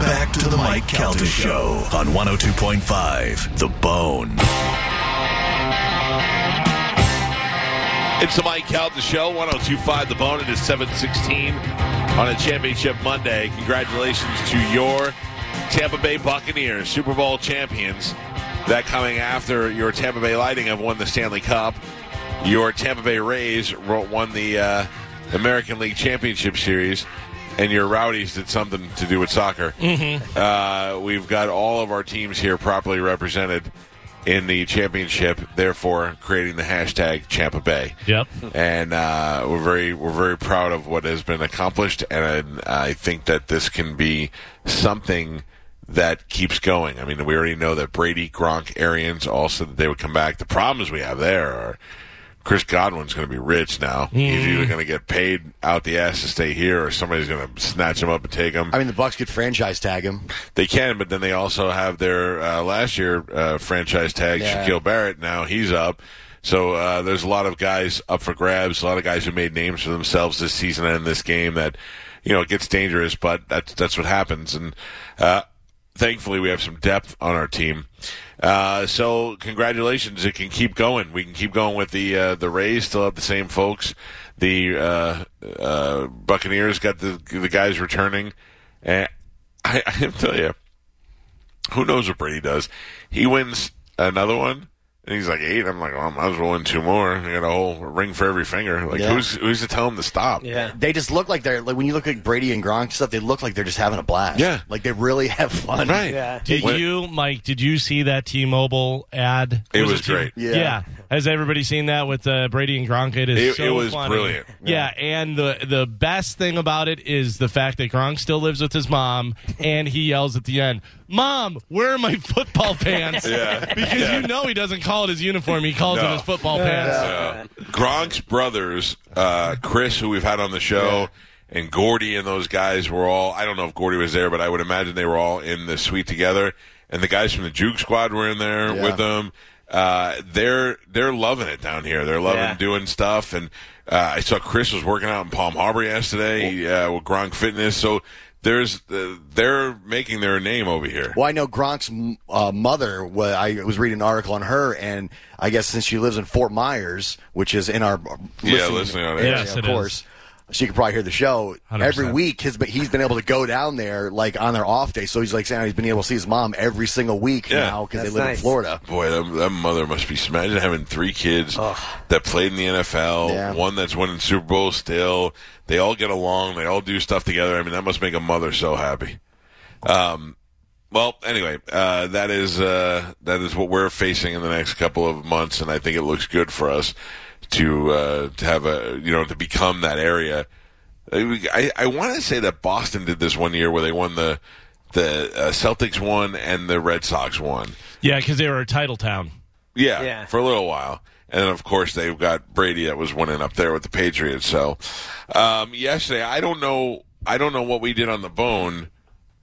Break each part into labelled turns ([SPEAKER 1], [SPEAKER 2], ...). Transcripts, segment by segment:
[SPEAKER 1] Back to the Mike Calta Show on 102.5 The Bone.
[SPEAKER 2] It's the Mike Calta Show, 1025 The Bone. It is 716 on a championship Monday. Congratulations to your Tampa Bay Buccaneers, Super Bowl champions. That coming after your Tampa Bay Lightning have won the Stanley Cup. Your Tampa Bay Rays won the uh, American League Championship Series. And your Rowdies did something to do with soccer.
[SPEAKER 3] Mm-hmm.
[SPEAKER 2] Uh, we've got all of our teams here properly represented in the championship, therefore creating the hashtag Champa Bay.
[SPEAKER 3] Yep.
[SPEAKER 2] And uh, we're very we're very proud of what has been accomplished, and I, think that this can be something that keeps going. I mean, we already know that Brady, Gronk, Arians all said that they would come back. The problems we have there are Chris Godwin's going to be rich now. He's either going to get paid out the ass to stay here, or somebody's going to snatch him up and take him.
[SPEAKER 4] I mean, the Bucs could franchise tag him.
[SPEAKER 2] They can, but then they also have their uh, last year uh, franchise tag,
[SPEAKER 4] Yeah.
[SPEAKER 2] Shaquille Barrett. Now he's up. So uh, there's a lot of guys up for grabs. A lot of guys who made names for themselves this season and in this game. That you know it gets dangerous, but that's that's what happens. And uh, thankfully, we have some depth on our team. Uh, so congratulations! It can keep going. We can keep going with the uh, the Rays. Still have the same folks. The uh, uh, Buccaneers got the the guys returning. And I, I tell you, who knows what Brady does? He wins another one, and he's like eight. I'm like, well, I might as well win two more. I got a whole ring for every finger. Like,
[SPEAKER 4] Yeah.
[SPEAKER 2] who's who's to tell him to stop?
[SPEAKER 5] Yeah.
[SPEAKER 4] They just look like they're like when you look at Brady and Gronk stuff. They look like they're just having a blast.
[SPEAKER 2] Yeah.
[SPEAKER 4] like they really have fun.
[SPEAKER 2] Right.
[SPEAKER 5] Yeah.
[SPEAKER 3] Did
[SPEAKER 2] When-
[SPEAKER 3] you, Mike? Did you see that T-Mobile ad?
[SPEAKER 2] It was
[SPEAKER 3] T-
[SPEAKER 2] great.
[SPEAKER 4] Yeah.
[SPEAKER 3] Has everybody seen that with uh, Brady and Gronk? It is
[SPEAKER 2] It-
[SPEAKER 3] so
[SPEAKER 2] it was
[SPEAKER 3] funny.
[SPEAKER 2] brilliant.
[SPEAKER 3] Yeah. and the the best thing about it is the fact that Gronk still lives with his mom, and he yells at the end, "Mom, where are my football pants?"
[SPEAKER 2] Yeah.
[SPEAKER 3] because
[SPEAKER 2] Yeah.
[SPEAKER 3] you know he doesn't call it his uniform; he calls
[SPEAKER 2] No.
[SPEAKER 3] it his football pants.
[SPEAKER 2] Gronk's brothers, uh, Chris, who we've had on the show, and Gordy and those guys were all. I don't know if Gordy was there, but I would imagine they were all in the suite together. And the guys from the Juke Squad were in there
[SPEAKER 4] Yeah.
[SPEAKER 2] with them. Uh, they're they're loving it down here. They're loving
[SPEAKER 5] Yeah.
[SPEAKER 2] doing stuff. And uh, I saw Chris was working out in Palm Harbor yesterday uh, with Gronk Fitness. So there's uh, they're making their name over here.
[SPEAKER 4] Well, I know Gronk's uh, mother. wa- I was reading an article on her, and I guess since she lives in Fort Myers, which is in our uh,
[SPEAKER 2] Yeah,
[SPEAKER 4] listening
[SPEAKER 2] listening on
[SPEAKER 4] area,
[SPEAKER 2] air.
[SPEAKER 3] Yes,
[SPEAKER 4] of
[SPEAKER 3] it is.
[SPEAKER 4] Course. She could probably hear the show
[SPEAKER 3] 100%.
[SPEAKER 4] every week. His, but he's been able to go down there like on their off day. So he's like saying he's been able to see his mom every single week
[SPEAKER 2] Yeah.
[SPEAKER 4] now because they
[SPEAKER 5] That's
[SPEAKER 4] live in. Florida.
[SPEAKER 2] Boy, that, that mother must be. Imagine having three kids that played in the NFL.
[SPEAKER 4] Yeah.
[SPEAKER 2] One that's winning Super Bowl still. They all get along. They all do stuff together. I mean, that must make a mother so happy. Um, well, anyway, uh, that is uh, that is what we're facing in the next couple of months, and I think it looks good for us to uh, to have a you know to become that area. I, I want to say that Boston did this one year where they won the the uh, Celtics won and the Red Sox won.
[SPEAKER 3] Yeah, because they were a title town.
[SPEAKER 2] Yeah,
[SPEAKER 5] Yeah.
[SPEAKER 2] for a little while. And then, of course, they've got Brady that was winning up there with the Patriots. So, um, yesterday, I don't know, I don't know what we did on the bone,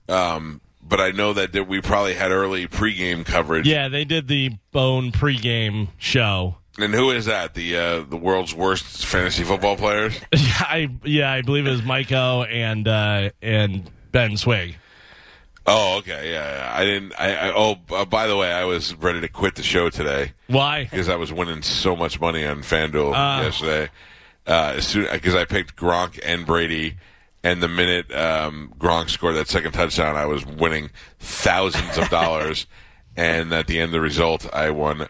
[SPEAKER 2] um, but I know that, that we probably had early pregame coverage.
[SPEAKER 3] Yeah, they did the Bone pregame show.
[SPEAKER 2] And who is that? The uh, the world's worst fantasy football players?
[SPEAKER 3] Yeah, I yeah, I believe it was Maiko and uh, and Ben Swig.
[SPEAKER 2] Oh, okay, yeah. I didn't. I, I oh, uh, by the way, I was ready to quit the show today.
[SPEAKER 3] Why?
[SPEAKER 2] because I was winning so much money on FanDuel
[SPEAKER 3] Ah.
[SPEAKER 2] yesterday. Uh, as soon because I picked Gronk and Brady, and the minute um, Gronk scored that second touchdown, I was winning thousands of dollars. and at the end of the result, I won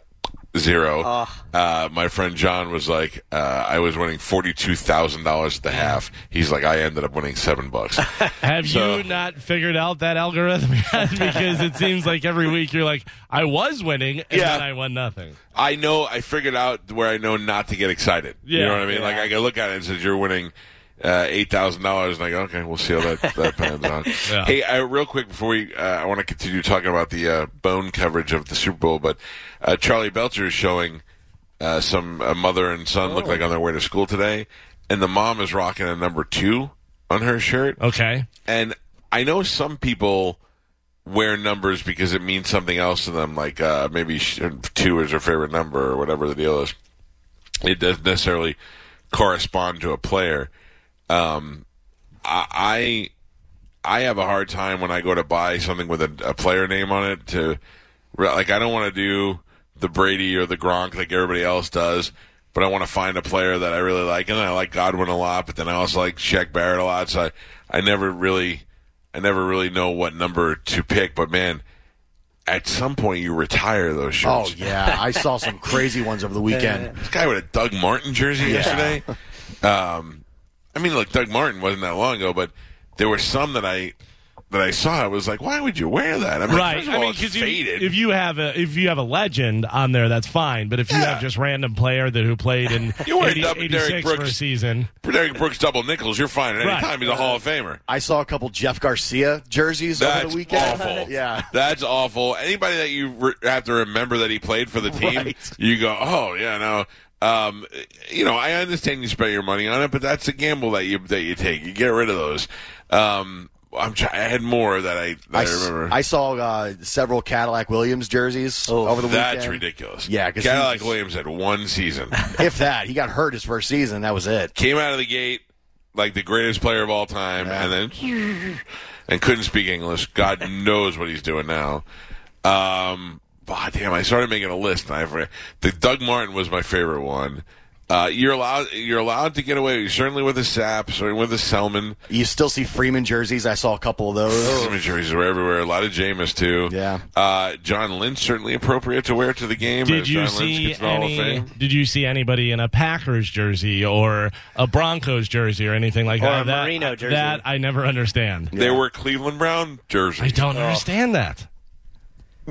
[SPEAKER 2] zero. Uh, my friend John was like, uh, I was winning forty two thousand dollars at the half. He's like, I ended up winning seven bucks.
[SPEAKER 3] Have
[SPEAKER 2] So-
[SPEAKER 3] you not figured out that algorithm yet? because it seems like every week you're like, I was winning, and
[SPEAKER 2] Yeah.
[SPEAKER 3] then I won nothing.
[SPEAKER 2] I know I figured out where I know not to get excited.
[SPEAKER 3] Yeah, you
[SPEAKER 2] know what I mean? Like I can look at it and says you're winning uh, eight thousand dollars, and I go, okay, we'll see how that that pans out.
[SPEAKER 3] Yeah.
[SPEAKER 2] Hey, uh, real quick before we, uh, I want to continue talking about the uh, bone coverage of the Super Bowl, but uh, Charlie Belcher is showing uh, some a mother and son look like on their way to school today, and the mom is rocking a number two on her shirt.
[SPEAKER 3] Okay.
[SPEAKER 2] And I know some people wear numbers because it means something else to them, like uh, maybe two is their favorite number or whatever the deal is. It doesn't necessarily correspond to a player. Um, I I have a hard time when I go to buy something with a, a player name on it to like I don't want to do the Brady or the Gronk like everybody else does, but I want to find a player that I really like, and I like Godwin a lot, but then I also like Shaq Barrett a lot. So I, I never really, I never really know what number to pick. But man, at some point you retire those shirts.
[SPEAKER 4] Oh yeah, I saw some crazy ones over the weekend.
[SPEAKER 2] This guy with a Doug Martin jersey yesterday. Um, I mean, look, Doug Martin wasn't that long ago, but there were some that I that I saw. I was like, why would you wear that? I mean,
[SPEAKER 3] Right.
[SPEAKER 2] first of
[SPEAKER 3] I mean,
[SPEAKER 2] it's
[SPEAKER 3] because
[SPEAKER 2] faded.
[SPEAKER 3] if you have a if you have a legend on there, that's fine. But if you
[SPEAKER 2] Yeah.
[SPEAKER 3] have just random player that who played in
[SPEAKER 2] You wear
[SPEAKER 3] 80,
[SPEAKER 2] double Derrick
[SPEAKER 3] 86 for a
[SPEAKER 2] Brooks.
[SPEAKER 3] season,
[SPEAKER 2] Derrick Brooks double nickels, you're fine at any
[SPEAKER 3] Right.
[SPEAKER 2] time. He's a Hall of Famer.
[SPEAKER 4] I saw a couple Jeff Garcia jerseys over the weekend.
[SPEAKER 2] awful.
[SPEAKER 4] Yeah.
[SPEAKER 2] That's awful. Anybody that you re- have to remember that he played for the team,
[SPEAKER 4] Right.
[SPEAKER 2] you go, oh yeah, no. Um, you know, I understand you spend your money on it, but that's a gamble that you that you take. You get rid of those. Um, I'm try- I had more that I that I,
[SPEAKER 4] I, s-
[SPEAKER 2] remember.
[SPEAKER 4] I saw uh, several Cadillac Williams jerseys over the
[SPEAKER 2] that's
[SPEAKER 4] weekend.
[SPEAKER 2] That's ridiculous.
[SPEAKER 4] Yeah, 'cause
[SPEAKER 2] Cadillac
[SPEAKER 4] he's-
[SPEAKER 2] Williams had one season,
[SPEAKER 4] If that, he got hurt his first season. That was it.
[SPEAKER 2] came out of the gate like the greatest player of all time,
[SPEAKER 4] Yeah.
[SPEAKER 2] and then and couldn't speak English. God knows what he's doing now. Um, God damn, I started making a list, and I forgot. The Doug Martin was my favorite one. Uh, you're allowed. You're allowed to get away. Certainly with the Sap, certainly with the Selmon.
[SPEAKER 4] You still see Freeman jerseys. I saw a couple of those.
[SPEAKER 2] Some jerseys were everywhere. A lot of Jameis too.
[SPEAKER 4] Yeah.
[SPEAKER 2] Uh, John Lynch certainly appropriate to wear to the game.
[SPEAKER 3] did you
[SPEAKER 2] John
[SPEAKER 3] see
[SPEAKER 2] gets in the Hall of
[SPEAKER 3] any? Did you see anybody in a Packers jersey or a Broncos jersey or anything like that?
[SPEAKER 5] Or
[SPEAKER 3] that?
[SPEAKER 5] a
[SPEAKER 3] That-
[SPEAKER 5] Marino jersey.
[SPEAKER 3] That I never understand.
[SPEAKER 2] There were Cleveland Brown jerseys.
[SPEAKER 3] I don't understand that.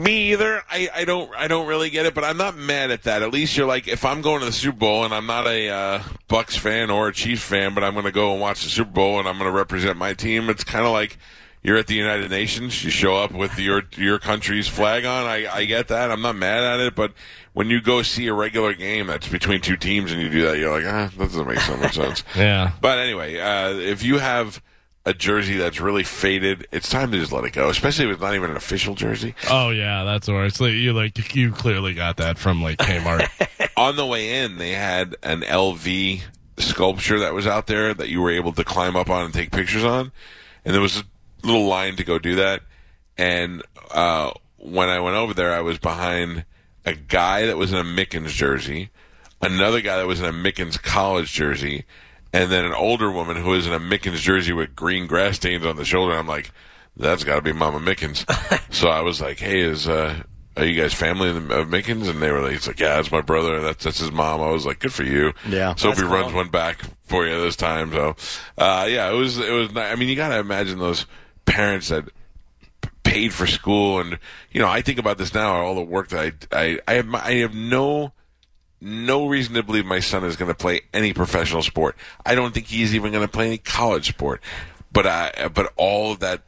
[SPEAKER 2] Me either. I, I don't I don't really get it, but I'm not mad at that. At least you're like, if I'm going to the Super Bowl and I'm not a uh, Bucs fan or a Chiefs fan, but I'm going to go and watch the Super Bowl and I'm going to represent my team. It's kind of like you're at the United Nations. You show up with your your country's flag on. I, I get that. I'm not mad at it, but when you go see a regular game that's between two teams and you do that, you're like, ah, that doesn't make so much sense.
[SPEAKER 3] Yeah.
[SPEAKER 2] But anyway, uh, if you have a jersey that's really faded, it's time to just let it go. Especially if it's not even an official jersey.
[SPEAKER 3] Oh yeah, that's it's like you like you clearly got that from like Kmart.
[SPEAKER 2] on the way in, they had an LV sculpture that was out there that you were able to climb up on and take pictures on, and there was a little line to go do that. And uh, when I went over there, I was behind a guy that was in a Mickens jersey, another guy that was in a Mickens college jersey, and then an older woman who was in a Mickens jersey with green grass stains on the shoulder. I'm like, that's got to be Mama Mickens. so I was like, hey, is uh, are you guys family of Mickens? And they were like, it's like, yeah, that's my brother. That's that's his mom. I was like, good for you.
[SPEAKER 4] Yeah.
[SPEAKER 2] So if he
[SPEAKER 5] That's
[SPEAKER 2] runs one back for you this time. So, uh, yeah, it was it was. I mean, you got to imagine those parents that paid for school, and you know, I think about this now. All the work that I I I have my- I have no no reason to believe my son is going to play any professional sport. I don't think he's even going to play any college sport. But I, but all of that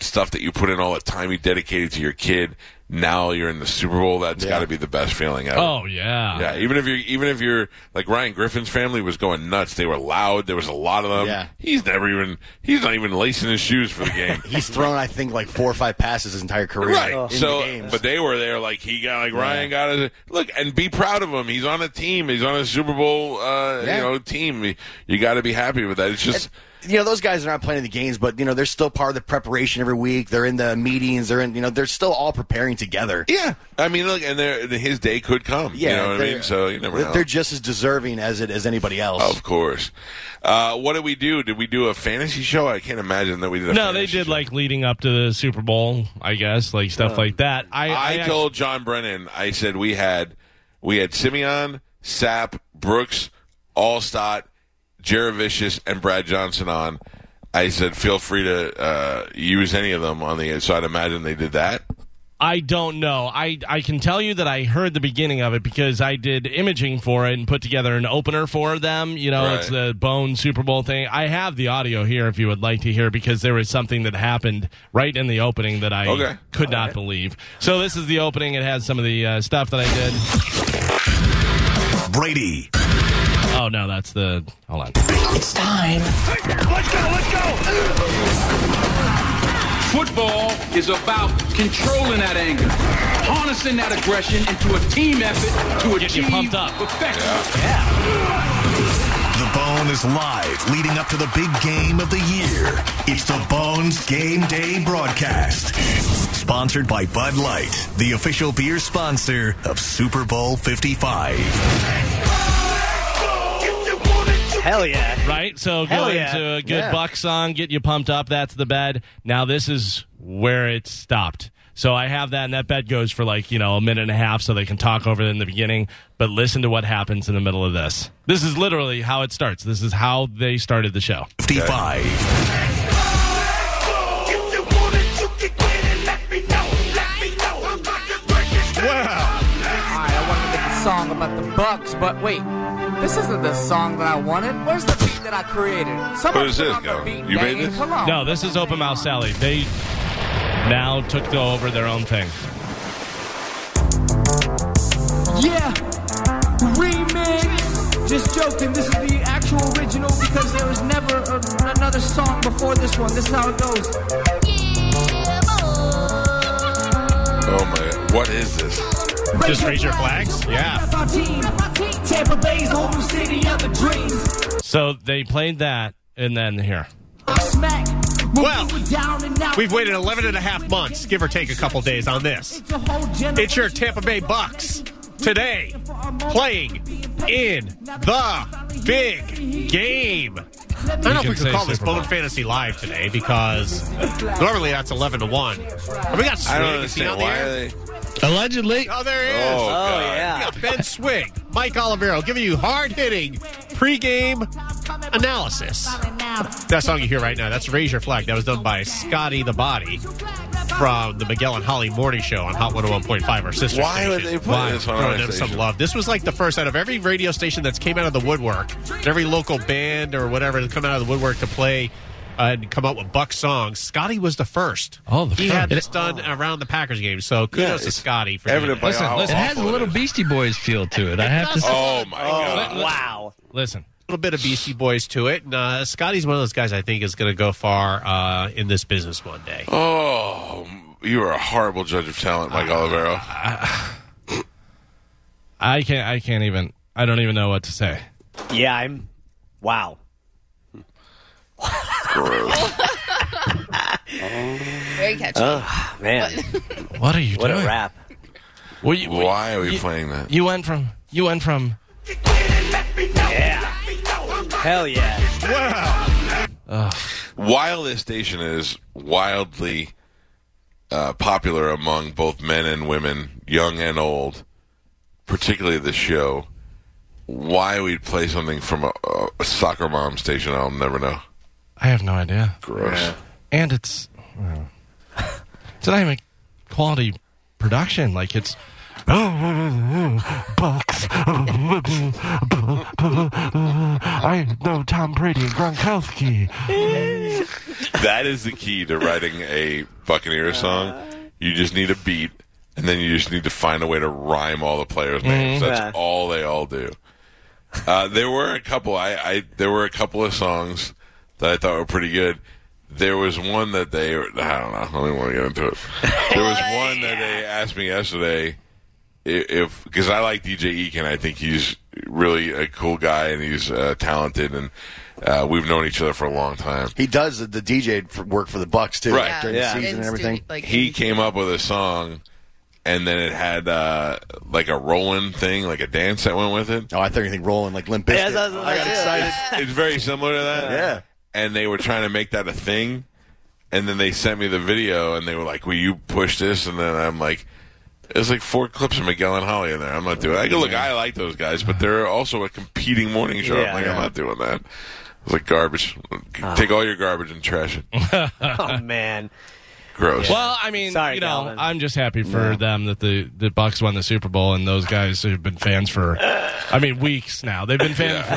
[SPEAKER 2] stuff that you put in, all that time you dedicated to your kid, now you're in the Super Bowl. That's
[SPEAKER 4] Yeah.
[SPEAKER 2] got to be the best feeling ever.
[SPEAKER 3] oh yeah.
[SPEAKER 2] Yeah, even if you're even if you're like Ryan Griffin's family was going nuts. They were loud. There was a lot of them.
[SPEAKER 4] Yeah.
[SPEAKER 2] He's never even he's not even lacing his shoes for the game.
[SPEAKER 4] He's thrown, I think, like four or five passes his entire career.
[SPEAKER 2] Right.
[SPEAKER 4] in
[SPEAKER 2] so,
[SPEAKER 4] the games.
[SPEAKER 2] but they were there like he got like Ryan got his look and be proud of him. He's on a team. He's on a Super Bowl, uh,
[SPEAKER 4] Yeah.
[SPEAKER 2] you know, team. You, you got to be happy with that. It's just
[SPEAKER 4] you know those guys are not playing the games, but you know they're still part of the preparation every week. They're in the meetings. They're in, you know, they're still all preparing together.
[SPEAKER 2] yeah. I mean, look, and they're- his day could come.
[SPEAKER 4] Yeah,
[SPEAKER 2] you know what I
[SPEAKER 4] they're-
[SPEAKER 2] mean. So you never know.
[SPEAKER 4] They're just as deserving as it as anybody else.
[SPEAKER 2] of course. Uh, what did we do? Did we do a fantasy show? I can't imagine that we did. a
[SPEAKER 3] No, they did
[SPEAKER 2] show.
[SPEAKER 3] like leading up to the Super Bowl, I guess, like stuff like that. I,
[SPEAKER 2] I,
[SPEAKER 3] I,
[SPEAKER 2] told John Brennan, I said we had we had Simeon, Sapp, Brooks, Alstott, Jurevicius, and Brad Johnson on. I said, feel free to uh, use any of them on the. So I'd imagine they did that.
[SPEAKER 3] I don't know. I I can tell you that I heard the beginning of it because I did imaging for it and put together an opener for them. You know,
[SPEAKER 2] Right.
[SPEAKER 3] it's the Bone Super Bowl thing. I have the audio here if you would like to hear because there was something that happened right in the opening that I
[SPEAKER 2] Okay.
[SPEAKER 3] could not believe. So this is the opening. It has some of the uh, stuff that I did.
[SPEAKER 1] Brady.
[SPEAKER 3] Oh no, that's the hold on.
[SPEAKER 6] It's time. Hey, let's go! Let's go!
[SPEAKER 7] Football is about controlling that anger, harnessing that aggression into a team effort to
[SPEAKER 3] Get you
[SPEAKER 7] achieve
[SPEAKER 3] pumped up.
[SPEAKER 7] perfection.
[SPEAKER 1] The Bone is live leading up to the big game of the year. It's the Bones Game Day broadcast. Sponsored by Bud Light, the official beer sponsor of Super Bowl 55.
[SPEAKER 5] Hell yeah.
[SPEAKER 3] Right? So
[SPEAKER 5] Hell
[SPEAKER 3] go
[SPEAKER 5] yeah.
[SPEAKER 3] into a good
[SPEAKER 5] Yeah.
[SPEAKER 3] Buc song, get you pumped up. That's the bed. Now this is where it stopped. So I have that, and that bed goes for like, you know, a minute and a half so they can talk over it in the beginning. But listen to what happens in the middle of this. This is literally how it starts. This is how they started the show.
[SPEAKER 1] 55.
[SPEAKER 6] Alright, I wanted to make a song about the Bucs, but wait, this isn't the song that I wanted. Where's the beat that I created? Someone
[SPEAKER 2] What is
[SPEAKER 6] put
[SPEAKER 2] this,
[SPEAKER 6] on the
[SPEAKER 2] Calvin?
[SPEAKER 6] beat,
[SPEAKER 2] You made this?
[SPEAKER 6] Come on.
[SPEAKER 3] No, this is Open Mouth Sally. They now took over their own thing.
[SPEAKER 6] Yeah, remix. Just joking. This is the actual original because there was never a, another song before this one. This is how it goes.
[SPEAKER 2] Oh my! What is this?
[SPEAKER 3] Just raise your flags? Yeah.
[SPEAKER 6] Tampa Bay's whole city of the dreams.
[SPEAKER 3] So they played that, and then here.
[SPEAKER 8] Well, We've waited 11 and a half months, give or take a couple days on this. It's your Tampa Bay Bucs today playing in the big game. I don't know if
[SPEAKER 3] can
[SPEAKER 8] we
[SPEAKER 3] say
[SPEAKER 8] could call this
[SPEAKER 3] Super Bowl.
[SPEAKER 8] Bone Fantasy Live today because normally that's 11 to 1. Have we got Swig?
[SPEAKER 2] I don't
[SPEAKER 8] Is he on
[SPEAKER 2] understand.
[SPEAKER 8] the
[SPEAKER 2] Why
[SPEAKER 8] air?
[SPEAKER 2] are they?
[SPEAKER 3] Allegedly.
[SPEAKER 8] Oh, there he is.
[SPEAKER 2] Oh,
[SPEAKER 5] Oh, yeah.
[SPEAKER 8] Ben Swig, Mike Olivero giving you hard hitting pregame analysis. That song you hear right now, that's Raise Your Flag. That was done by Scotty the Body from the Miguel and Holly Morning Show on Hot 101.5, our sister
[SPEAKER 2] Why
[SPEAKER 8] station.
[SPEAKER 2] would they put
[SPEAKER 8] Why?
[SPEAKER 2] this on
[SPEAKER 8] Throwing
[SPEAKER 2] our
[SPEAKER 8] them some love. This was like the first out of every radio station that's came out of the woodwork, every local band or whatever to come out of the woodwork to play and come out with Buc songs. Scotty was the first.
[SPEAKER 3] Oh, the
[SPEAKER 8] he
[SPEAKER 3] first.
[SPEAKER 8] had this done around the Packers game. So kudos
[SPEAKER 2] Yeah,
[SPEAKER 8] to Scotty for
[SPEAKER 2] evident
[SPEAKER 8] doing
[SPEAKER 2] by.
[SPEAKER 3] Listen, listen.
[SPEAKER 9] It has a little. Beastie Boys feel to it. I have to say.
[SPEAKER 2] Oh my God!
[SPEAKER 5] Wow.
[SPEAKER 3] Listen.
[SPEAKER 8] A little bit of Beastie Boys to it. And uh, Scotty's one of those guys I think is going to go far uh, in this business one day.
[SPEAKER 2] Oh, you are a horrible judge of talent, Mike Olivero.
[SPEAKER 3] I can't. I can't even. I don't even know what to say.
[SPEAKER 5] Yeah, I'm. Wow.
[SPEAKER 10] Very catchy.
[SPEAKER 5] Man,
[SPEAKER 3] What are you
[SPEAKER 5] what
[SPEAKER 3] doing?
[SPEAKER 5] a rap.
[SPEAKER 3] Well, you,
[SPEAKER 2] Why are we
[SPEAKER 3] you-
[SPEAKER 2] playing that?
[SPEAKER 3] You went from. You went from.
[SPEAKER 5] Yeah. Hell yeah.
[SPEAKER 2] While this station is wildly uh, popular among both men and women, young and old, particularly the show, why we'd play something from a, a soccer mom station, I'll never know.
[SPEAKER 3] I have no idea.
[SPEAKER 2] Gross.
[SPEAKER 3] And it's. well, it's not even quality production. Like it's. Bucs. I know Tom Brady and Gronkowski.
[SPEAKER 2] That is the key to writing a Buccaneer song. You just need a beat, and then you just need to find a way to rhyme all the players' names. That's all they all do. Uh, there were a couple. I, I there were a couple of songs that I thought were pretty good. There was one that they. I don't know. I don't even want to get into it. There was one that they asked me yesterday if because I like DJ Eakin. I think he's really a cool guy and he's uh, talented and. Uh, we've known each other for a long time.
[SPEAKER 4] He does the, the DJ for, work for the Bucs too,
[SPEAKER 2] Right.
[SPEAKER 4] during
[SPEAKER 5] Yeah.
[SPEAKER 4] the season
[SPEAKER 10] In
[SPEAKER 4] and everything.
[SPEAKER 10] stu- like
[SPEAKER 2] he came up with a song and then it had uh, like a rolling thing like a dance that went with it
[SPEAKER 4] Oh, I thought anything rolling like Limp
[SPEAKER 5] Yeah,
[SPEAKER 4] Bizkit.
[SPEAKER 5] that's what
[SPEAKER 4] I
[SPEAKER 5] I
[SPEAKER 4] got
[SPEAKER 5] did.
[SPEAKER 4] excited.
[SPEAKER 2] it's very similar to that
[SPEAKER 4] Yeah.
[SPEAKER 2] And they were trying to make that a thing and then they sent me the video and they were like will you push this? And then i'm like "It's like four clips of miguel and holly in there. I'm not doing it i go look i like those guys but they're also a competing morning show.
[SPEAKER 5] Yeah.
[SPEAKER 2] i'm like i'm not doing that. It's like garbage. Oh. Take all your garbage and trash it.
[SPEAKER 5] Oh man.
[SPEAKER 2] Gross
[SPEAKER 3] Well, I mean,
[SPEAKER 5] Sorry,
[SPEAKER 3] you know,
[SPEAKER 5] Calvin.
[SPEAKER 3] I'm just happy for them that the the Bucs won the Super Bowl, and those guys have been fans for, I mean, weeks now. They've been fans for.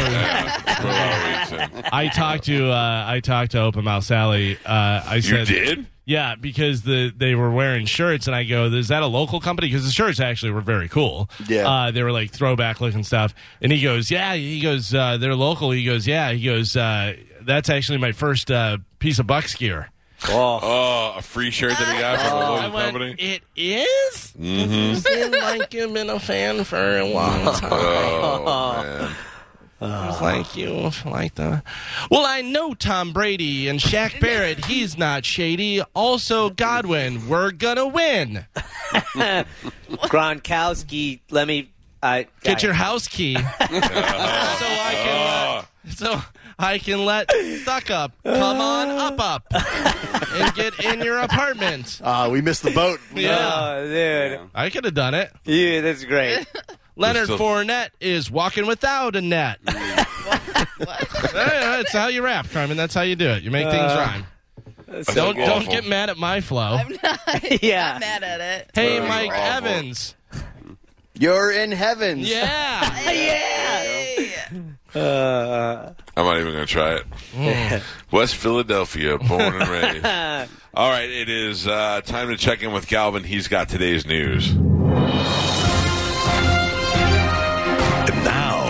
[SPEAKER 2] For a lot of weeks,
[SPEAKER 3] I talked to uh, I talked to Open Mouth Sally. Uh, I
[SPEAKER 2] you
[SPEAKER 3] said,
[SPEAKER 2] did
[SPEAKER 3] Yeah, because the they were wearing shirts, and I go, "Is that a local company?" Because the shirts actually were very cool.
[SPEAKER 4] Yeah.
[SPEAKER 3] uh, they were like throwback looking stuff. And he goes, "Yeah." He goes, uh, "They're local." He goes, "Yeah." He goes, uh, "That's actually my first uh, piece of Bucs gear."
[SPEAKER 5] Oh,
[SPEAKER 2] Oh, a free shirt that he got from a
[SPEAKER 3] I
[SPEAKER 2] local company.
[SPEAKER 3] "It is." Mm-hmm. Seemed like you've been a fan for a long time.
[SPEAKER 2] Oh man,
[SPEAKER 3] Thank you. Like the. Well, I know Tom Brady and Shaq Barrett. He's not shady. Also, Godwin. We're gonna win.
[SPEAKER 5] Gronkowski, let me. I
[SPEAKER 3] Get your house key, so I can. Let, so I can let suck up come on up up and get in your apartment.
[SPEAKER 4] Uh, we missed the boat.
[SPEAKER 3] Yeah,
[SPEAKER 5] Oh, dude.
[SPEAKER 3] I could have done it.
[SPEAKER 5] Yeah, that's great.
[SPEAKER 3] Leonard
[SPEAKER 2] Still-
[SPEAKER 3] Fournette is walking without a net. Yeah, That's how you rap, Carmen. That's how you do it. You make things rhyme. Don't don't
[SPEAKER 2] awful.
[SPEAKER 3] get mad at my flow.
[SPEAKER 5] I'm not yeah.
[SPEAKER 10] Mad at it.
[SPEAKER 3] Hey, Mike
[SPEAKER 2] awful.
[SPEAKER 3] Evans.
[SPEAKER 4] You're in heaven.
[SPEAKER 3] Yeah.
[SPEAKER 10] Yay.
[SPEAKER 5] Uh,
[SPEAKER 2] I'm not even going to try it.
[SPEAKER 3] Mm.
[SPEAKER 2] West Philadelphia, born and raised. All right, it is uh, time to check in with Galvin. He's got today's news.
[SPEAKER 1] And now,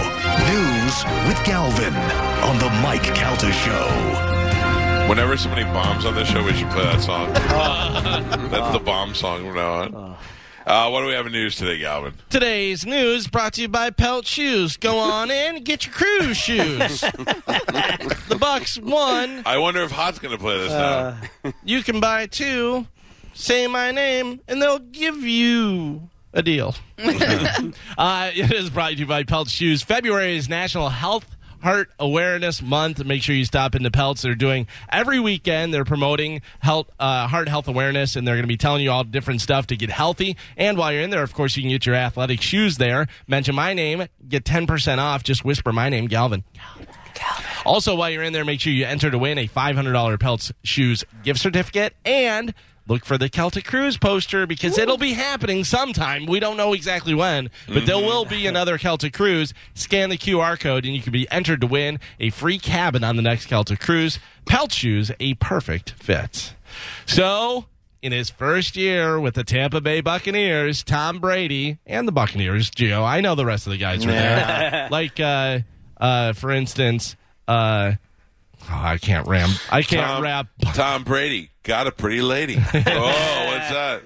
[SPEAKER 1] news with Galvin on the Mike Calta Show.
[SPEAKER 2] Whenever somebody bombs on this show, we should play that song. That's the bomb song from now on. Uh, what do we have in news today, Galvin?
[SPEAKER 3] Today's news brought to you by Pelt Shoes. Go on in and get your cruise shoes. the Bucs won.
[SPEAKER 2] I wonder if Hot's going to play this now.
[SPEAKER 3] You can buy two. Say my name, and they'll give you a deal. uh, it is brought to you by Pelt Shoes. February is National Health Heart Awareness Month. Make sure you stop into Pelts. They're doing every weekend. They're promoting health, uh, heart health awareness, and they're going to be telling you all different stuff to get healthy. And while you're in there, of course, you can get your athletic shoes there. Mention my name, get ten percent off. Just whisper my name, Galvin. Also, while you're in there, make sure you enter to win a $500 Pelts Shoes gift certificate and look for the Celtic Cruise poster because it'll be happening sometime. We don't know exactly when, but there will be another Celtic Cruise. Scan the QR code and you can be entered to win a free cabin on the next Celtic Cruise. Pelt Shoes, a perfect fit. So, in his first year with the Tampa Bay Buccaneers, Tom Brady and the Buccaneers, Gio, I know the rest of the guys were there. like, uh, uh, for instance, uh, oh, I can't ram. I can't
[SPEAKER 2] Tom,
[SPEAKER 3] rap.
[SPEAKER 2] Tom Brady got a pretty lady. oh, what's that?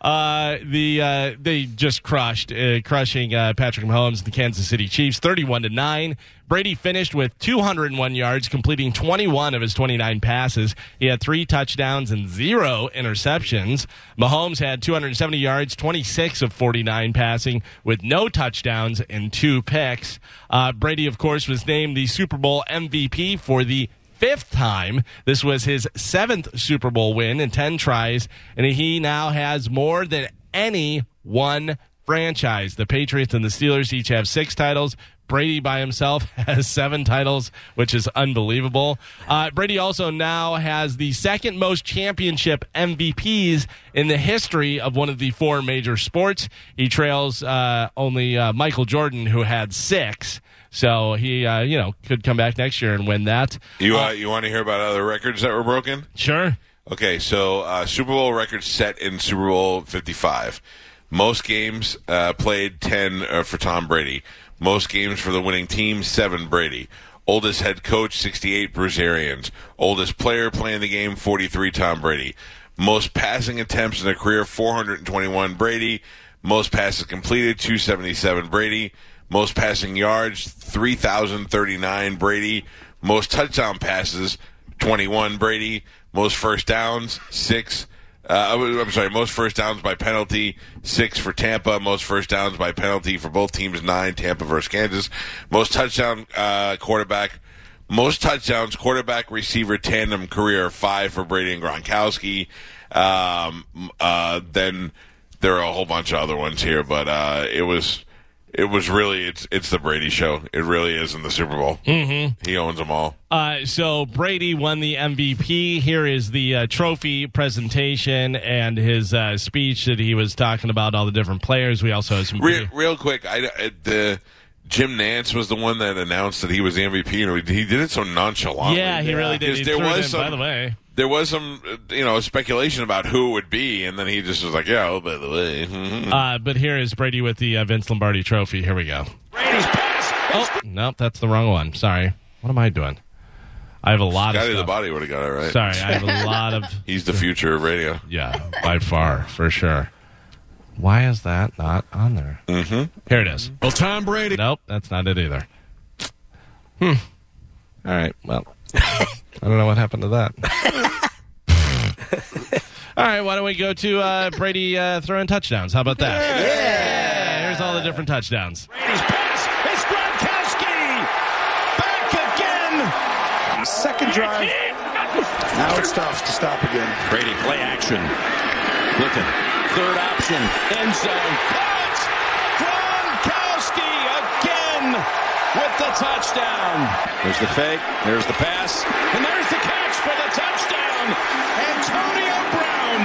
[SPEAKER 3] Uh, the uh, they just crushed, uh, crushing uh, Patrick Mahomes and the Kansas City Chiefs, thirty-one to nine. Brady finished with 201 yards, completing 21 of his 29 passes. He had three touchdowns and zero interceptions. Mahomes had 270 yards, 26 of 49 passing, with no touchdowns and two picks. Uh, Brady, of course, was named the Super Bowl MVP for the fifth time. This was his seventh Super Bowl win in 10 tries, and he now has more than any one franchise. The Patriots and the Steelers each have six titles. Brady by himself has seven titles, which is unbelievable. Uh, Brady also now has the second most championship MVPs in the history of one of the four major sports. He trails uh, only uh, Michael Jordan, who had six. So he, uh, you know, could come back next year and win that.
[SPEAKER 2] You uh, you want to hear about other records that were broken?
[SPEAKER 3] Sure.
[SPEAKER 2] Okay, so uh, Super Bowl record set in Super Bowl 55. Most games uh, played 10 uh, for Tom Brady. Most games for the winning team, 7 Brady. Oldest head coach, 68 Bruce Arians. Oldest player playing the game, 43 Tom Brady. Most passing attempts in a career, 421 Brady. Most passes completed, 277 Brady. Most passing yards, 3,039 Brady. Most touchdown passes, 21 Brady. Most first downs, 6. Uh, I'm sorry, most first downs by penalty, 6 for Tampa. Most first downs by penalty for both teams, 9. Tampa versus Kansas. Most touchdown uh, quarterback. Most touchdowns, quarterback receiver tandem career, five for Brady and Gronkowski. Um, uh, then there are a whole bunch of other ones here, but uh, it was it was really it's it's the Brady show. It really is in the Super Bowl. Mm-hmm. He owns them all.
[SPEAKER 3] Uh, so Brady won the MVP. Here is the uh, trophy presentation and his uh, speech that he was talking about all the different players. We also have some.
[SPEAKER 2] Real, real quick, I, I- the Jim Nantz was the one that announced that he was the MVP, and he did it so nonchalantly.
[SPEAKER 3] yeah, he really did. He
[SPEAKER 2] there was
[SPEAKER 3] in,
[SPEAKER 2] some,
[SPEAKER 3] by the way.
[SPEAKER 2] There was some, uh, you know, speculation about who it would be, and then he just was like, "Yeah, oh, by the way." mhm."
[SPEAKER 3] Uh, but here is Brady with the uh, Vince Lombardi Trophy. Here we go. Brady's Oh, nope, that's the wrong one. Sorry. What am I doing? I have a lot
[SPEAKER 2] Scotty
[SPEAKER 3] of
[SPEAKER 2] the. Body would have got it right.
[SPEAKER 3] Sorry, I have a lot of.
[SPEAKER 2] He's the future of radio.
[SPEAKER 3] Yeah, by far, for sure. Why is that not on there? Mm-hmm. Here it is.
[SPEAKER 11] Well, Tom Brady.
[SPEAKER 3] Nope, that's not it either. Hmm. All right. Well, I don't know what happened to that. all right. Why don't we go to uh, Brady uh, throwing touchdowns? How about that? Yeah. Here's all the different touchdowns.
[SPEAKER 11] Brady's pass. It's Gronkowski. Back again. Second drive. Now it's tough to stop again.
[SPEAKER 12] Brady play action. Looking. Third option. End zone.
[SPEAKER 11] Caught. Gronkowski again with the touchdown.
[SPEAKER 12] There's the fake. There's the pass.
[SPEAKER 11] And there's the catch for the touchdown. Antonio Brown.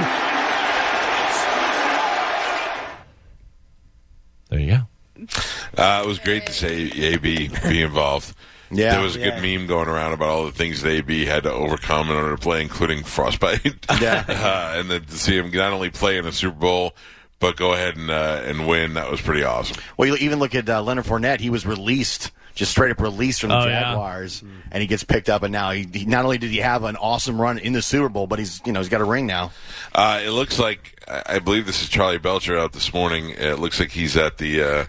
[SPEAKER 3] There you go.
[SPEAKER 2] Uh, it was great to say AB be involved.
[SPEAKER 4] Yeah.
[SPEAKER 2] there was a good meme going around about all the things that AB had to overcome in order to play, including frostbite.
[SPEAKER 4] Yeah.
[SPEAKER 2] uh, and then to see him not only play in a Super Bowl but go ahead and uh, and win, that was pretty awesome.
[SPEAKER 4] Well, you even look at uh, Leonard Fournette. He was released, just straight up released from the
[SPEAKER 3] Oh, yeah.
[SPEAKER 4] Jaguars, and he gets picked up. And now he, he not only did he have an awesome run in the Super Bowl, but he's you know he's got a ring now.
[SPEAKER 2] Uh, it looks like I I believe this is Charlie Belcher out this morning. It looks like he's at the uh,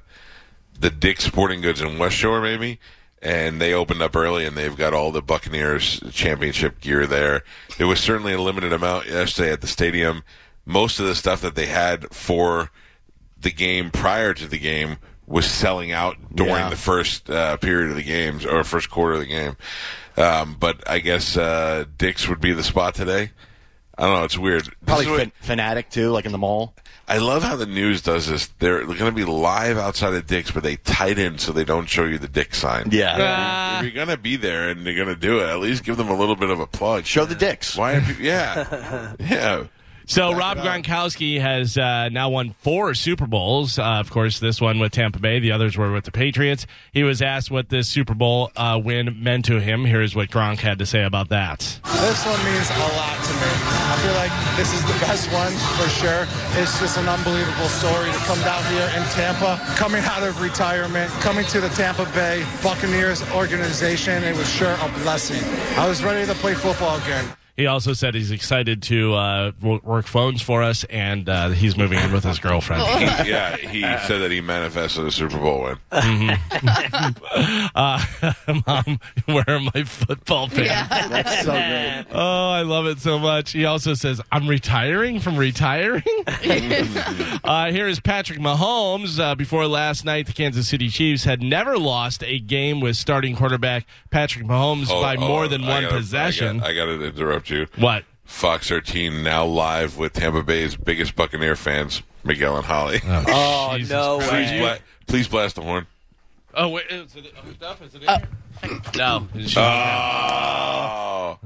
[SPEAKER 2] the Dick's Sporting Goods in West Shore, maybe. And they opened up early, and they've got all the Buccaneers championship gear there. It was certainly a limited amount yesterday at the stadium. Most of the stuff that they had for the game prior to the game was selling out during
[SPEAKER 4] Yeah.
[SPEAKER 2] the first uh, period of the games or first quarter of the game. Um, but I guess uh, Dick's would be the spot today. I don't know. It's weird.
[SPEAKER 4] Probably
[SPEAKER 2] what-
[SPEAKER 4] fanatic too, like in the mall.
[SPEAKER 2] I love how the news does this. They're going to be live outside of Dick's, but they tight in so they don't show you the Dick sign.
[SPEAKER 4] Yeah.
[SPEAKER 3] Ah.
[SPEAKER 2] If you're going to be there and they're going to do it, at least give them a little bit of a plug.
[SPEAKER 4] Show the dicks.
[SPEAKER 2] Why? Are people, yeah, yeah.
[SPEAKER 3] So Rob Gronkowski has uh, now won four Super Bowls. Uh, of course, this one with Tampa Bay. The others were with the Patriots. He was asked what this Super Bowl uh, win meant to him. Here's what Gronk had to say about that.
[SPEAKER 13] This one means a lot to me. I feel like this is the best one for sure. It's just an unbelievable story to come down here in Tampa, coming out of retirement, coming to the Tampa Bay Buccaneers organization. It was sure a blessing. I was ready to play football again.
[SPEAKER 3] He also said he's excited to uh, work phones for us, and uh, he's moving in with his girlfriend.
[SPEAKER 2] He, yeah, he said that he manifested a Super Bowl win.
[SPEAKER 3] uh, Mom, where are my football pants?
[SPEAKER 4] That's so great.
[SPEAKER 3] Oh, I love it so much. He also says, I'm retiring from retiring. uh, here is Patrick Mahomes. Uh, before last night, the Kansas City Chiefs had never lost a game with starting quarterback Patrick Mahomes
[SPEAKER 2] Oh,
[SPEAKER 3] by
[SPEAKER 2] oh,
[SPEAKER 3] more than
[SPEAKER 2] I
[SPEAKER 3] one
[SPEAKER 2] gotta-
[SPEAKER 3] possession.
[SPEAKER 2] I got to interrupt you.
[SPEAKER 3] what?
[SPEAKER 2] Fox 13 now live with Tampa Bay's biggest Buccaneer fans, Miguel and Holly.
[SPEAKER 5] Oh,
[SPEAKER 3] Jesus
[SPEAKER 5] no
[SPEAKER 3] Christ.
[SPEAKER 2] please, bla- please blast the horn.
[SPEAKER 3] Oh, wait. Is it hooked up? Is it in here? No.
[SPEAKER 2] Oh.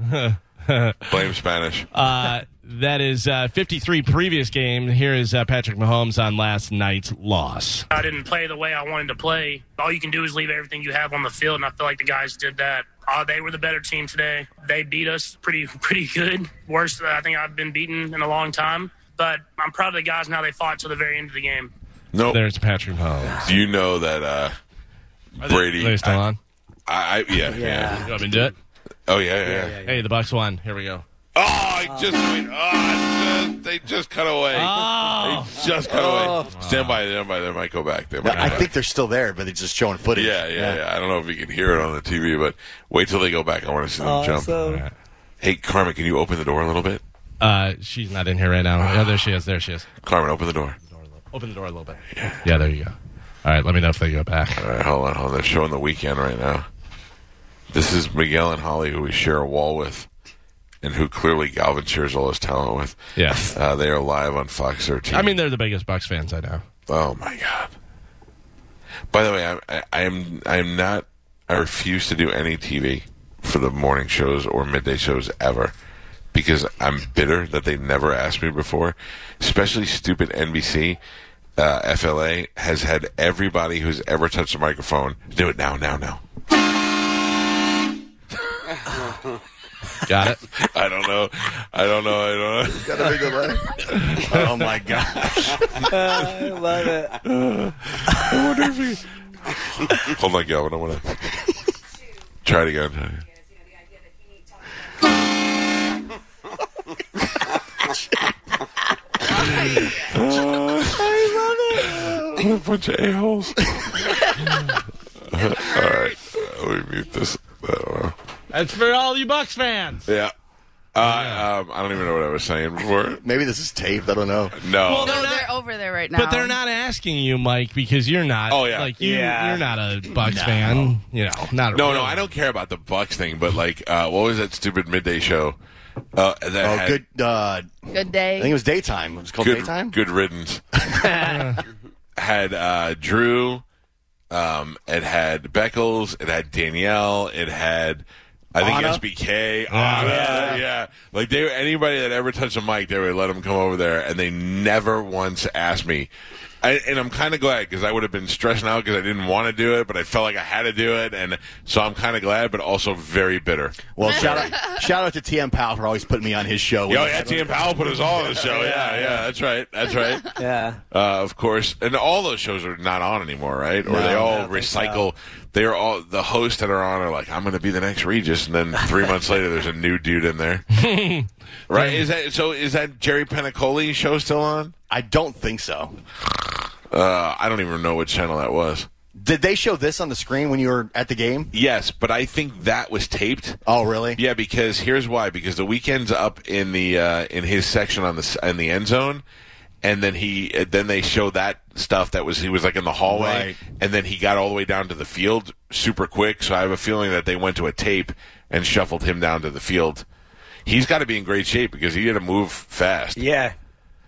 [SPEAKER 2] Blame Spanish.
[SPEAKER 3] Uh, that is uh, 53 previous game. Here is uh, Patrick Mahomes on last night's loss.
[SPEAKER 14] I didn't play the way I wanted to play. All you can do is leave everything you have on the field, and I feel like the guys did that. Uh, they were the better team today. They beat us pretty pretty good. Worst I think I've been beaten in a long time. But I'm proud of the guys now. They fought to the very end of the game.
[SPEAKER 2] No,
[SPEAKER 3] There's Patrick Mahomes.
[SPEAKER 2] do you know that uh,
[SPEAKER 3] Are they-
[SPEAKER 2] Brady?
[SPEAKER 3] Are they still
[SPEAKER 2] I-
[SPEAKER 3] on?
[SPEAKER 2] I, I yeah, yeah,
[SPEAKER 3] You want me to do it?
[SPEAKER 2] Oh yeah, yeah. yeah.
[SPEAKER 3] Hey, the Bucs won. Here we go.
[SPEAKER 2] Oh, I just wait. Oh, I just, they just cut away.
[SPEAKER 3] Oh.
[SPEAKER 2] They just cut away. Stand by, stand by. They might go back. They might go
[SPEAKER 4] I
[SPEAKER 2] back.
[SPEAKER 4] think they're still there, but they're just showing footage.
[SPEAKER 2] Yeah, yeah, yeah, I don't know if you can hear it on the TV, but wait till they go back. I want to see them jump.
[SPEAKER 5] Awesome.
[SPEAKER 2] Hey, Carmen, can you open the door a little bit?
[SPEAKER 3] Uh, she's not in here right now. Yeah, there she is. There she is.
[SPEAKER 2] Carmen, open the door.
[SPEAKER 3] Open the door a little bit. Yeah, there you go. All right, let me know if they go back.
[SPEAKER 2] All right, hold on, hold on. They're showing the Weeknd right now. This is Miguel and Holly, who we share a wall with, and who clearly Galvin shares all his talent with.
[SPEAKER 3] Yeah.
[SPEAKER 2] Uh, they are live on Fox 13.
[SPEAKER 3] I mean, they're the biggest Bucs fans I know.
[SPEAKER 2] Oh my god! By the way, I, I, I am I am not. I refuse to do any TV for the morning shows or midday shows ever because I'm bitter that they never asked me before. Especially stupid NBC, uh, FLA has had everybody who's ever touched a microphone do it now, now, now.
[SPEAKER 3] Got it?
[SPEAKER 2] I don't know. I don't know. I don't know.
[SPEAKER 4] Got a big leg. oh my gosh.
[SPEAKER 5] I love it.
[SPEAKER 2] I wonder if he. Hold on, Galvin. I want to try it again. I love it. What a bunch of a-holes. All right. Let me mute this.
[SPEAKER 3] That's for all you Bucs fans.
[SPEAKER 2] Yeah. Uh, um, I don't even know what I was saying before.
[SPEAKER 4] Maybe this is taped. I don't know.
[SPEAKER 2] No.
[SPEAKER 3] Well, they're
[SPEAKER 10] they're,
[SPEAKER 3] not-
[SPEAKER 10] over there right now.
[SPEAKER 3] But they're not asking you, Mike, because you're not.
[SPEAKER 2] Oh, yeah.
[SPEAKER 3] like you,
[SPEAKER 11] Yeah.
[SPEAKER 3] you're not a Bucs fan. You know, not. A
[SPEAKER 2] No,
[SPEAKER 3] real
[SPEAKER 2] no, I don't care about the Bucs thing, but like, uh, what was that stupid midday show? Uh, that
[SPEAKER 4] Oh,
[SPEAKER 2] had
[SPEAKER 4] good. Uh,
[SPEAKER 10] Good day.
[SPEAKER 4] I think it was daytime. It was called
[SPEAKER 2] good,
[SPEAKER 4] daytime.
[SPEAKER 2] good riddance. had uh, Drew. Um, it had Beckles. It had Danielle. It had. I think
[SPEAKER 4] Anna?
[SPEAKER 2] SBK, oh, Anna, yeah. Like they, anybody that ever touched a mic, they would let them come over there, and they never once asked me. I, and I'm kind of glad because I would have been stressing out because I didn't want to do it, but I felt like I had to do it, and so I'm kind of glad, but also very bitter.
[SPEAKER 4] Well, shout out, shout out to TM Powell for always putting me on his show.
[SPEAKER 2] Yo, yeah, TM Powell put us all on the show. Yeah, yeah, that's right, that's right.
[SPEAKER 11] Yeah.
[SPEAKER 2] Uh, of course, and all those shows are not on anymore, right? Or
[SPEAKER 4] No,
[SPEAKER 2] they all
[SPEAKER 11] don't
[SPEAKER 2] recycle. They are all the hosts that are on are like, I'm going to be the next Regis, and then three months later, there's a new dude in there. right? Is that so? Is that Jerry Penacoli show still on?
[SPEAKER 4] I don't think so.
[SPEAKER 2] Uh, I don't even know what channel that was.
[SPEAKER 4] Did they show this on the screen when you were at the game?
[SPEAKER 2] Yes, but I think that was taped.
[SPEAKER 4] Oh, really?
[SPEAKER 2] Yeah, because here's why: because the Weeknd's up in the uh, in his section on the in the end zone, and then he uh, then they show that stuff that was he was like in the hallway,
[SPEAKER 4] Right.
[SPEAKER 2] and then he got all the way down to the field super quick. So I have a feeling that they went to a tape and shuffled him down to the field. He's got to be in great shape because he had to move fast.
[SPEAKER 11] Yeah.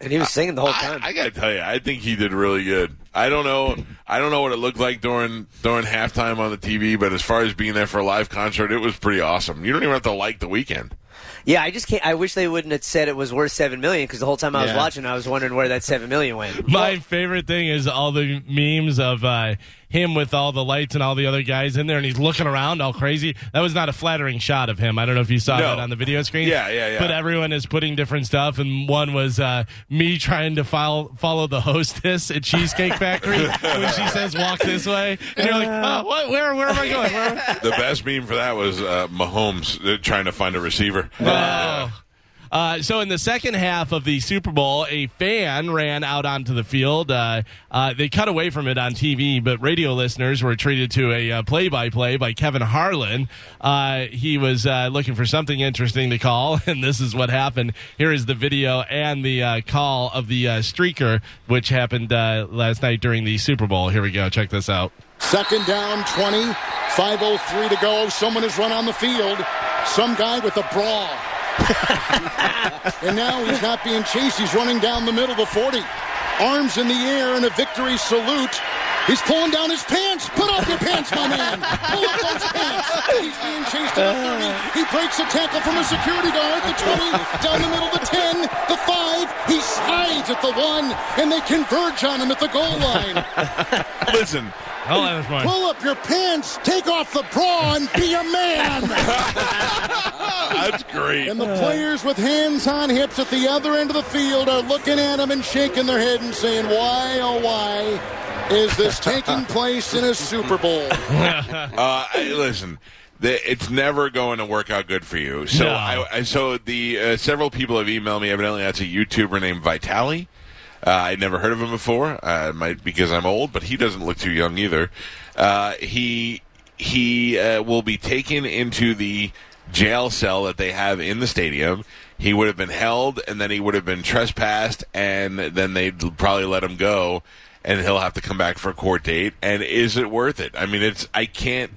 [SPEAKER 11] And he was singing the whole
[SPEAKER 2] I,
[SPEAKER 11] time.
[SPEAKER 2] I gotta tell you, I think he did really good. I don't know, I don't know what it looked like during during halftime on the TV, but as far as being there for a live concert, it was pretty awesome. You don't even have to like the Weeknd.
[SPEAKER 11] yeah, I just can't. I wish they wouldn't have said it was worth seven million because the whole time I was
[SPEAKER 4] Yeah.
[SPEAKER 11] watching, I was wondering where that seven million went.
[SPEAKER 3] My favorite thing is all the memes of uh, him with all the lights and all the other guys in there, and he's looking around all crazy. That was not a flattering shot of him. I don't know if you saw
[SPEAKER 2] No.
[SPEAKER 3] that on the video screen.
[SPEAKER 2] Yeah, yeah, yeah.
[SPEAKER 3] But everyone is putting different stuff, and one was uh, me trying to follow, follow the hostess at Cheesecake Factory when she says "walk this way," and you're like, "Oh, what? Where? Where am I going?" Where?
[SPEAKER 2] The best meme for that was uh, Mahomes uh, trying to find a receiver.
[SPEAKER 3] Oh. Uh, so in the second half of the Super Bowl, a fan ran out onto the field. Uh, uh, they cut away from it on TV, but radio listeners were treated to a uh, play-by-play by Kevin Harlan. Uh, he was uh, looking for something interesting to call, and this is what happened. Here is the video and the uh, call of the uh, streaker, which happened uh, last night during the Super Bowl. Here we go. Check this out.
[SPEAKER 15] Second down, 20. 5.03 to go. Someone has run on the field. Some guy with a bra. and now he's not being chased. He's running down the middle of the 40. Arms in the air in a victory salute. He's pulling down his pants. Put up your pants, my man. Pull up those pants. He's being chased at the 30. He breaks a tackle from a security guard. The 20, down the middle of the 10, the 5. He slides at the 1, and they converge on him at the goal line.
[SPEAKER 2] Listen,
[SPEAKER 3] Oh, that was fun.
[SPEAKER 15] Pull up your pants, take off the bra, and be a man.
[SPEAKER 2] that's great.
[SPEAKER 15] and the players with hands on hips at the other end of the field are looking at him and shaking their head and saying, Why, oh, why is this taking place in a Super Bowl?
[SPEAKER 2] Uh, listen, it's never going to work out good for you. So,
[SPEAKER 3] No.
[SPEAKER 2] I, I, so the uh, several people have emailed me. Evidently, that's a YouTuber named Vitaly. Uh, I'd never heard of him before. Uh, might because I'm old, but he doesn't look too young either. Uh, he he uh, will be taken into the jail cell that they have in the stadium. He would have been held, and then he would have been trespassed, and then they'd probably let him go, and he'll have to come back for a court date. And is it worth it? I mean, it's I can't.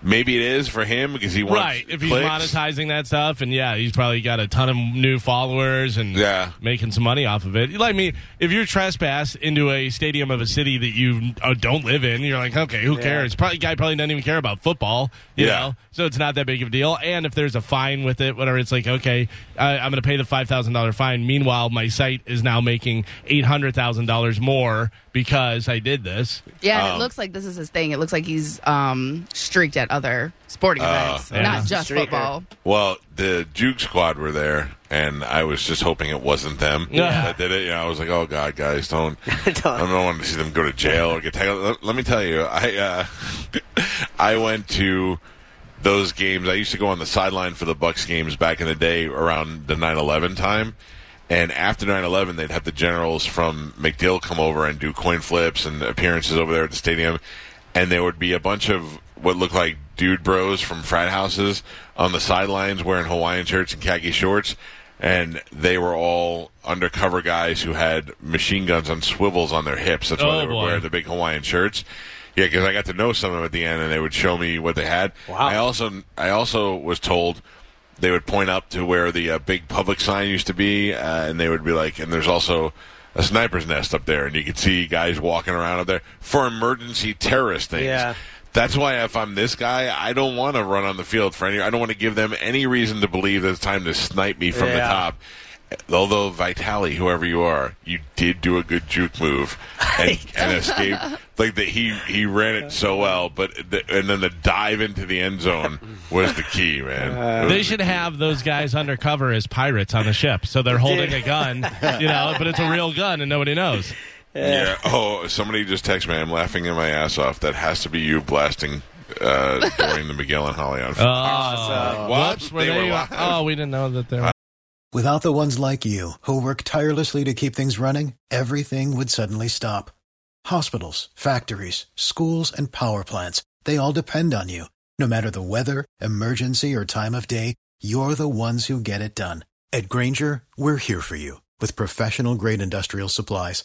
[SPEAKER 2] Maybe it is for him because he wants
[SPEAKER 3] Right. If he's
[SPEAKER 2] clicks.
[SPEAKER 3] monetizing that stuff, and yeah, he's probably got a ton of new followers and
[SPEAKER 2] Yeah.
[SPEAKER 3] making some money off of it. Like me, if you're trespass into a stadium of a city that you uh, don't live in, you're like, okay, who cares? Probably guy probably doesn't even care about football, you
[SPEAKER 2] Yeah.
[SPEAKER 3] know. So it's not that big of a deal. And if there's a fine with it, whatever, it's like, okay, I, I'm going to pay the five thousand dollar fine. Meanwhile, my site is now making eight hundred thousand dollars more because I did this.
[SPEAKER 10] Yeah,
[SPEAKER 2] Um,
[SPEAKER 10] it looks like this is his thing. It looks like he's um, streaked at other sporting events,
[SPEAKER 3] yeah.
[SPEAKER 10] not just
[SPEAKER 11] Streaker.
[SPEAKER 10] football.
[SPEAKER 2] Well, the Juke Squad were there, and I was just hoping it wasn't them
[SPEAKER 3] Yeah.
[SPEAKER 2] that did it. You know, I was like, "Oh God, guys, don't, I
[SPEAKER 11] Don't-
[SPEAKER 2] don't want to see them go to jail or get tackled." Let, let me tell you, I uh, I went to those games. I used to go on the sideline for the Bucs games back in the day around the 9/11 time. And after 9/11, they'd have the generals from MacDill come over and do coin flips and appearances over there at the stadium, and there would be a bunch of what looked like dude bros from frat houses on the sidelines wearing Hawaiian shirts and khaki shorts, and they were all undercover guys who had machine guns on swivels on their hips. That's why
[SPEAKER 3] Oh,
[SPEAKER 2] they were
[SPEAKER 3] boy.
[SPEAKER 2] wearing the big Hawaiian shirts. Yeah, because I got to know some of them at the end, and they would show me what they had. Wow. I also I also was told they would point up to where the uh, big public sign used to be, uh, and they would be like, and there's also a sniper's nest up there, and you could see guys walking around up there for emergency terrorist things.
[SPEAKER 16] Yeah.
[SPEAKER 2] That's why if I'm this guy, I don't want to run on the field for any. I don't want to give them any reason to believe that it's time to snipe me from the top. Although Vitaly, whoever you are, you did do a good juke move and, and escape. Like that, he he ran it so well, but the, and then the dive into the end zone was the key, man. It was
[SPEAKER 3] They should have those guys undercover as pirates on the ship, so they're holding a gun, you know, but it's a real gun and nobody knows.
[SPEAKER 2] Yeah. Oh, somebody just texted me. I'm laughing in my ass off. That has to be you blasting uh, during the Miguel and Holly on.
[SPEAKER 3] Oh,
[SPEAKER 2] What?
[SPEAKER 3] whoops, were
[SPEAKER 2] They
[SPEAKER 3] they?
[SPEAKER 2] were live.
[SPEAKER 3] oh, we didn't know that they were.
[SPEAKER 17] Without the ones like you, who work tirelessly to keep things running, everything would suddenly stop. Hospitals, factories, schools, and power plants, they all depend on you. No matter the weather, emergency, or time of day, you're the ones who get it done. At Grainger, we're here for you with professional grade industrial supplies.